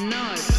No.